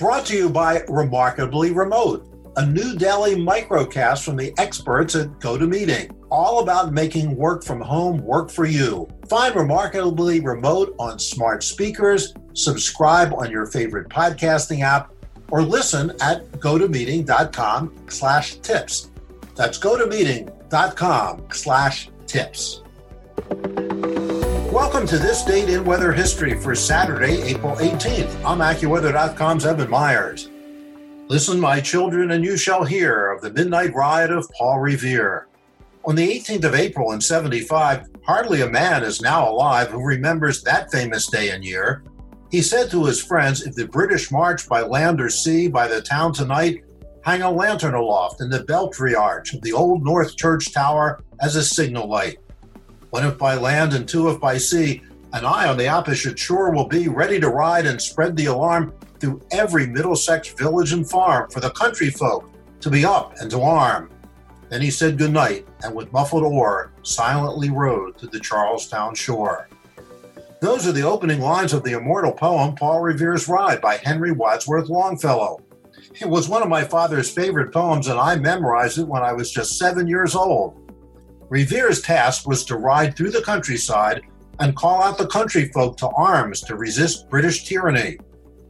Brought to you by Remarkably Remote, a new daily microcast from the experts at GoToMeeting, all about making work from home work for you. Find Remarkably Remote on smart speakers, subscribe on your favorite podcasting app, or listen at gotomeeting.com slash tips. That's gotomeeting.com slash tips. Welcome to this date in weather history for Saturday, April 18th. I'm AccuWeather.com's Evan Myers. Listen, my children, and you shall hear of the midnight ride of Paul Revere. On the 18th of April in 75, hardly a man is now alive who remembers that famous day and year. He said to his friends, If the British march by land or sea by the town tonight, hang a lantern aloft in the belfry arch of the old North Church Tower as a signal light. One if by land and two if by sea, and I on the opposite shore will be ready to ride and spread the alarm through every Middlesex village and farm for the country folk to be up and to arm. Then he said good night, and with muffled oar silently rowed to the Charlestown shore. Those are the opening lines of the immortal poem Paul Revere's Ride by Henry Wadsworth Longfellow. It was one of my father's favorite poems, and I memorized it when I was just seven years old. Revere's task was to ride through the countryside and call out the country folk to arms to resist British tyranny.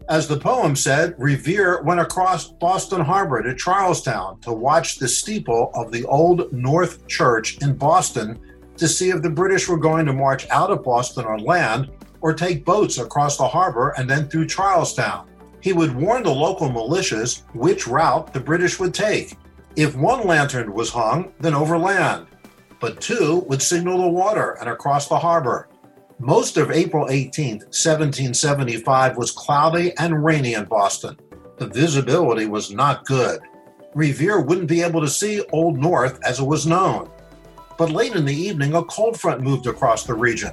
As the poem said, Revere went across Boston Harbor to Charlestown to watch the steeple of the old North Church in Boston to see if the British were going to march out of Boston on land or take boats across the harbor and then through Charlestown. He would warn the local militias which route the British would take. If one lantern was hung, then overland, but two would signal the water and across the harbor. Most of April 18, 1775 was cloudy and rainy in Boston. The visibility was not good. Revere wouldn't be able to see Old North as it was known. But late in the evening, a cold front moved across the region,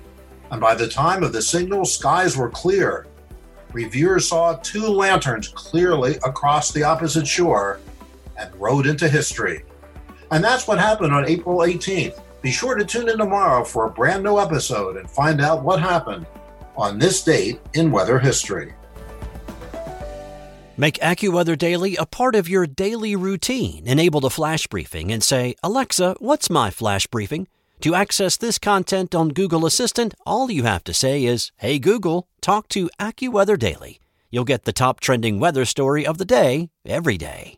and by the time of the signal, skies were clear. Revere saw two lanterns clearly across the opposite shore and rode into history. And that's what happened on April 18th. Be sure to tune in tomorrow for a brand new episode and find out what happened on this date in weather history. Make AccuWeather Daily a part of your daily routine. Enable the flash briefing and say, Alexa, what's my flash briefing? To access this content on Google Assistant, all you have to say is, Hey Google, talk to AccuWeather Daily. You'll get the top trending weather story of the day every day.